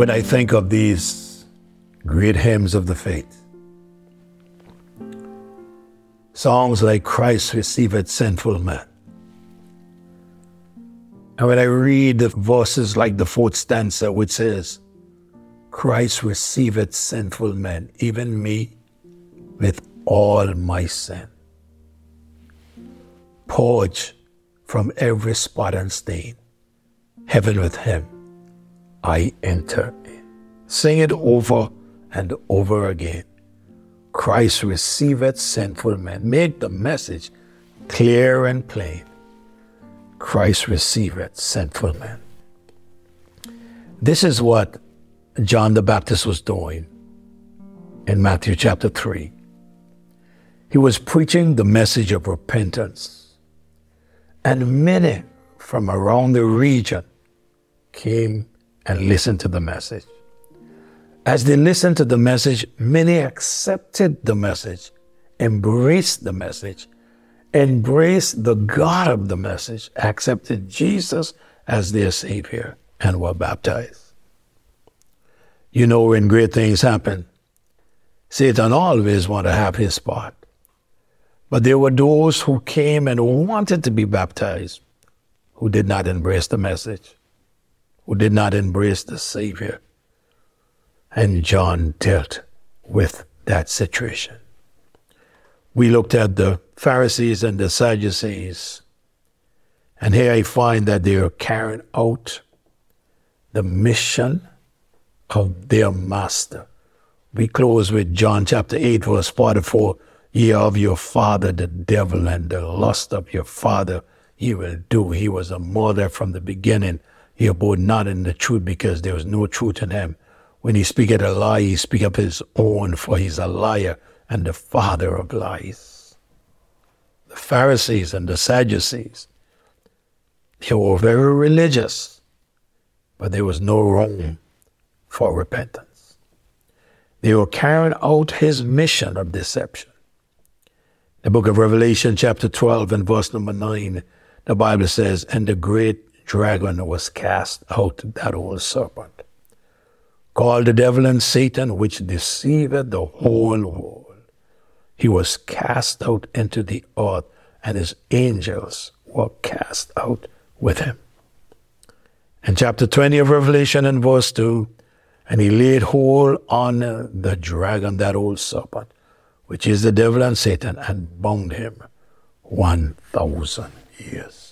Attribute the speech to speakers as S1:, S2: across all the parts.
S1: When I think of these great hymns of the faith, songs like Christ receiveth sinful Man. And when I read the verses like the fourth stanza, which says, Christ receiveth sinful men, even me, with all my sin. Purge from every spot and stain. Heaven with him I enter in. Sing it over and over again. Christ receiveth sinful men. Make the message clear and plain. Christ receiveth sinful men. This is what John the Baptist was doing in Matthew chapter 3. He was preaching the message of repentance. And many from around the region came and listened to the message. As they listened to the message, many accepted the message, embraced the message, embraced the God of the message, accepted Jesus as their Savior, and were baptized. You know, when great things happen, Satan always want to have his part. But there were those who came and wanted to be baptized who did not embrace the message, who did not embrace the Savior. And John dealt with that situation. We looked at the Pharisees and the Sadducees, and here I find that they are carrying out the mission of their master. We close with John chapter 8, verse 44 Ye of your father the devil, and the lust of your father ye will do. He was a murderer from the beginning. He abode not in the truth because there was no truth in him. When he speaketh a lie, he speaketh his own, for he is a liar and the father of lies. The Pharisees and the Sadducees, they were very religious, but there was no room for repentance. They were carrying out his mission of deception. The book of Revelation, chapter 12, and verse number 9, the Bible says, And the great dragon was cast out, that old serpent, called the devil and Satan, which deceiveth the whole world. He was cast out into the earth, and his angels were cast out with him. In chapter 20 of Revelation, in verse 2, and he laid hold on the dragon, that old serpent, which is the devil and Satan, and bound him 1,000 years.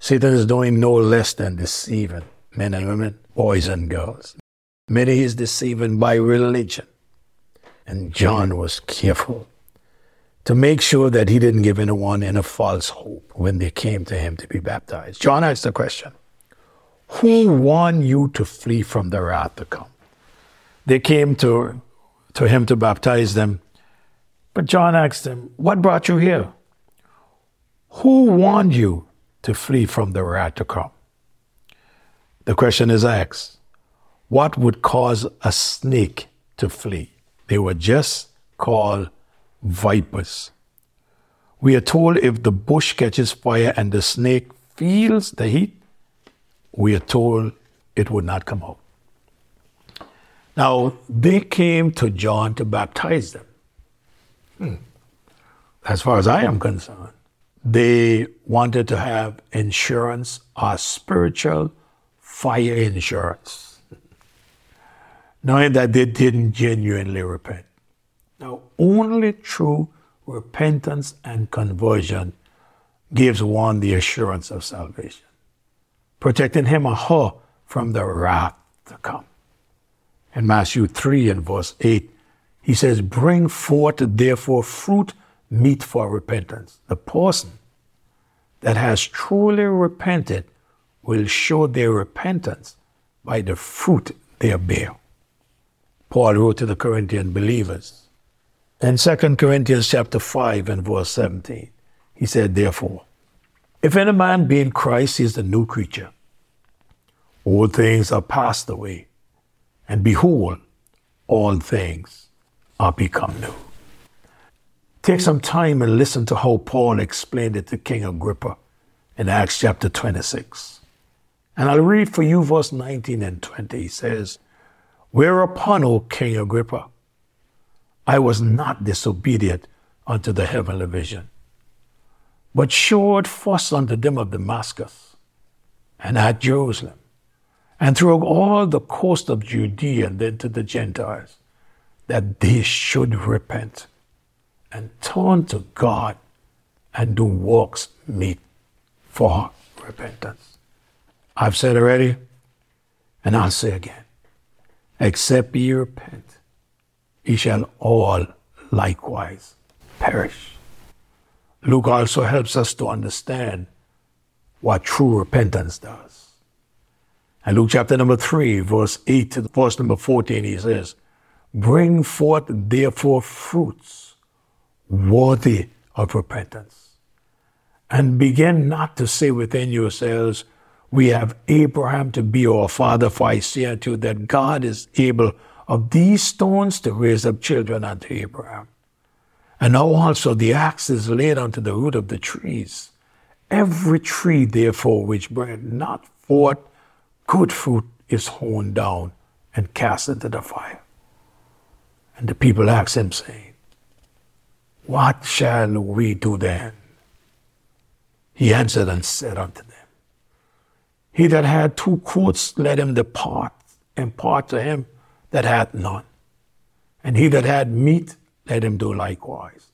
S1: Satan is doing no less than deceiving men and women, boys and girls. Many is deceiving by religion. And John was careful to make sure that he didn't give anyone any false hope when they came to him to be baptized. John asked the question, Who warned you to flee from the wrath to come? They came to, to him to baptize them but John asked him, What brought you here? Who warned you to flee from the wrath to come? The question is asked, What would cause a snake to flee? They were just called vipers. We are told if the bush catches fire and the snake feels the heat, we are told it would not come out. Now, they came to John to baptize them. Hmm. As far as I am concerned, they wanted to have insurance a spiritual fire insurance, knowing that they didn't genuinely repent. Now, only true repentance and conversion gives one the assurance of salvation, protecting him or her from the wrath to come. In Matthew 3 and verse 8, he says, Bring forth therefore fruit meet for repentance. The person that has truly repented will show their repentance by the fruit they bear. Paul wrote to the Corinthian believers. In 2 Corinthians chapter 5 and verse 17, he said, Therefore, if any man be in Christ, he is a new creature. All things are passed away, and behold, all things are become new. Take some time and listen to how Paul explained it to King Agrippa in Acts chapter 26. And I'll read for you verse 19 and 20. He says, Whereupon, O King Agrippa, I was not disobedient unto the heavenly vision, but showed forth unto them of Damascus and at Jerusalem, and through all the coast of Judea and then to the Gentiles, that they should repent and turn to God and do works meet for repentance. I've said already, and I'll say again. Except ye repent, ye shall all likewise perish. Luke also helps us to understand what true repentance does. And Luke chapter number 3, verse 8 to verse number 14, he says, Bring forth therefore fruits worthy of repentance. And begin not to say within yourselves, We have Abraham to be our father, for I say unto you that God is able of these stones to raise up children unto Abraham. And now also the axe is laid unto the root of the trees. Every tree, therefore, which bringeth not forth good fruit is hewn down and cast into the fire. And the people asked him, saying, What shall we do then? He answered and said unto them, He that had two coats, let him depart, and part to him that hath none. And he that had meat, let him do likewise.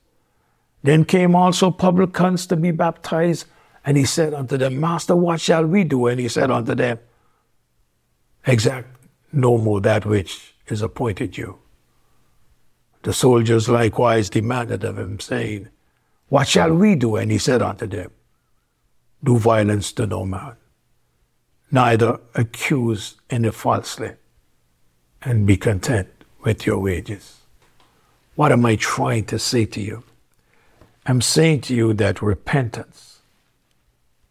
S1: Then came also publicans to be baptized, and he said unto them, Master, what shall we do? And he said unto them, Exact no more that which is appointed you. The soldiers likewise demanded of him, saying, What shall we do? And he said unto them, Do violence to no man, neither accuse any falsely, and be content with your wages. What am I trying to say to you? I'm saying to you that repentance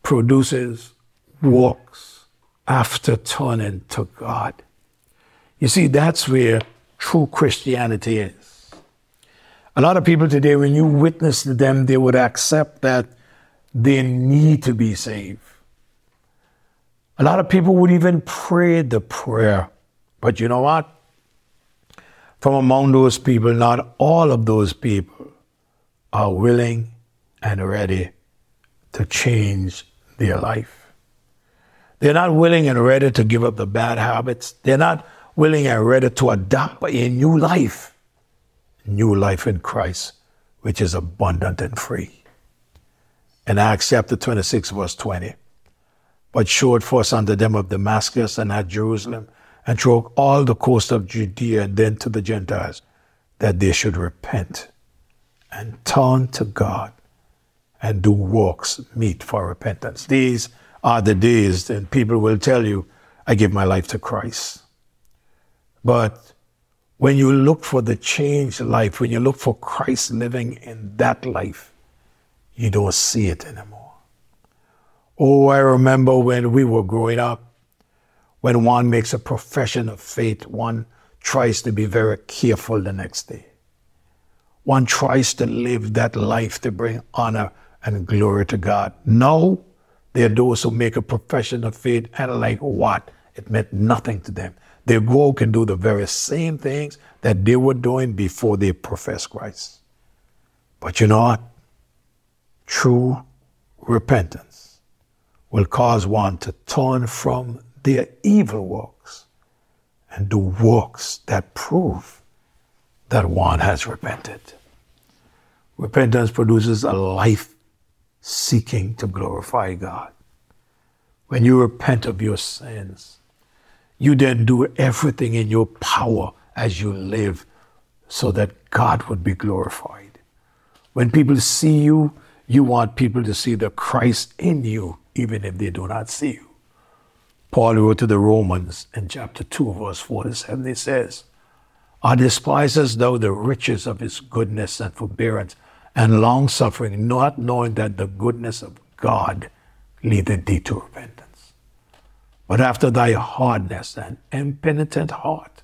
S1: produces works after turning to God. You see, that's where true Christianity is. A lot of people today, when you witness to them, they would accept that they need to be saved. A lot of people would even pray the prayer. But you know what? From among those people, not all of those people are willing and ready to change their life. They're not willing and ready to give up the bad habits. They're not willing and ready to adopt a new life, new life in Christ, which is abundant and free. In Acts chapter 26, verse 20, but showed forth unto them of Damascus and at Jerusalem and through all the coast of Judea and then to the Gentiles, that they should repent and turn to God and do works meet for repentance. These are the days, and people will tell you, I give my life to Christ. But when you look for the changed life, when you look for Christ living in that life, you don't see it anymore. Oh, I remember when we were growing up, when one makes a profession of faith, one tries to be very careful the next day. One tries to live that life to bring honor and glory to God. No, there are those who make a profession of faith and like what? It meant nothing to them. They go can do the very same things that they were doing before they professed Christ. But you know what? True repentance will cause one to turn from their evil works and do works that prove that one has repented. Repentance produces a life seeking to glorify God. When you repent of your sins, you then do everything in your power as you live so that God would be glorified. When people see you, you want people to see the Christ in you, even if they do not see you. Paul wrote to the Romans in chapter 2, verse 47, he says, I despise as though the riches of his goodness and forbearance and long suffering, not knowing that the goodness of God leadeth thee to repentance? But after thy hardness and impenitent heart,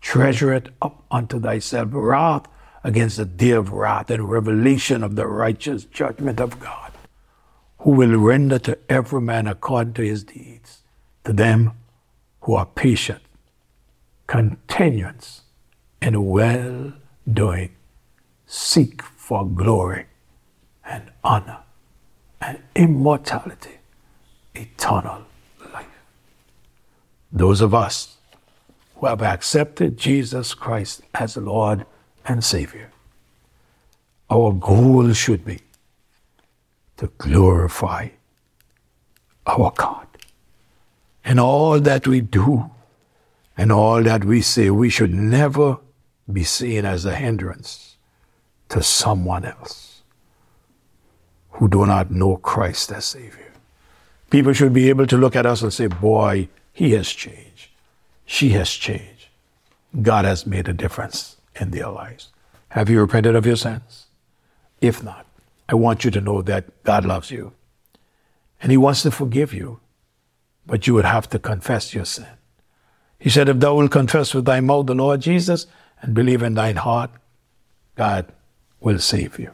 S1: treasure it up unto thyself wrath against the day of wrath and revelation of the righteous judgment of God, who will render to every man according to his deeds to them who are patient continuance in well doing. Seek for glory and honor and immortality, eternal. Those of us who have accepted Jesus Christ as Lord and Savior, our goal should be to glorify our God. In all that we do and all that we say, we should never be seen as a hindrance to someone else who do not know Christ as Savior. People should be able to look at us and say, Boy, he has changed. She has changed. God has made a difference in their lives. Have you repented of your sins? If not, I want you to know that God loves you and He wants to forgive you, but you would have to confess your sin. He said, If thou wilt confess with thy mouth the Lord Jesus and believe in thine heart, God will save you.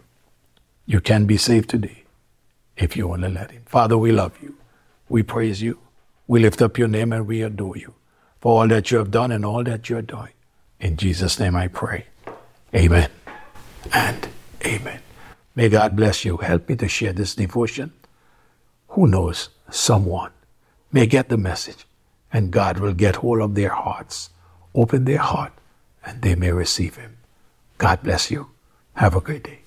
S1: You can be saved today if you only let Him. Father, we love you. We praise you. We lift up your name and we adore you for all that you have done and all that you're doing. In Jesus' name I pray. Amen and amen. May God bless you. Help me to share this devotion. Who knows? Someone may get the message and God will get hold of their hearts, open their heart, and they may receive Him. God bless you. Have a great day.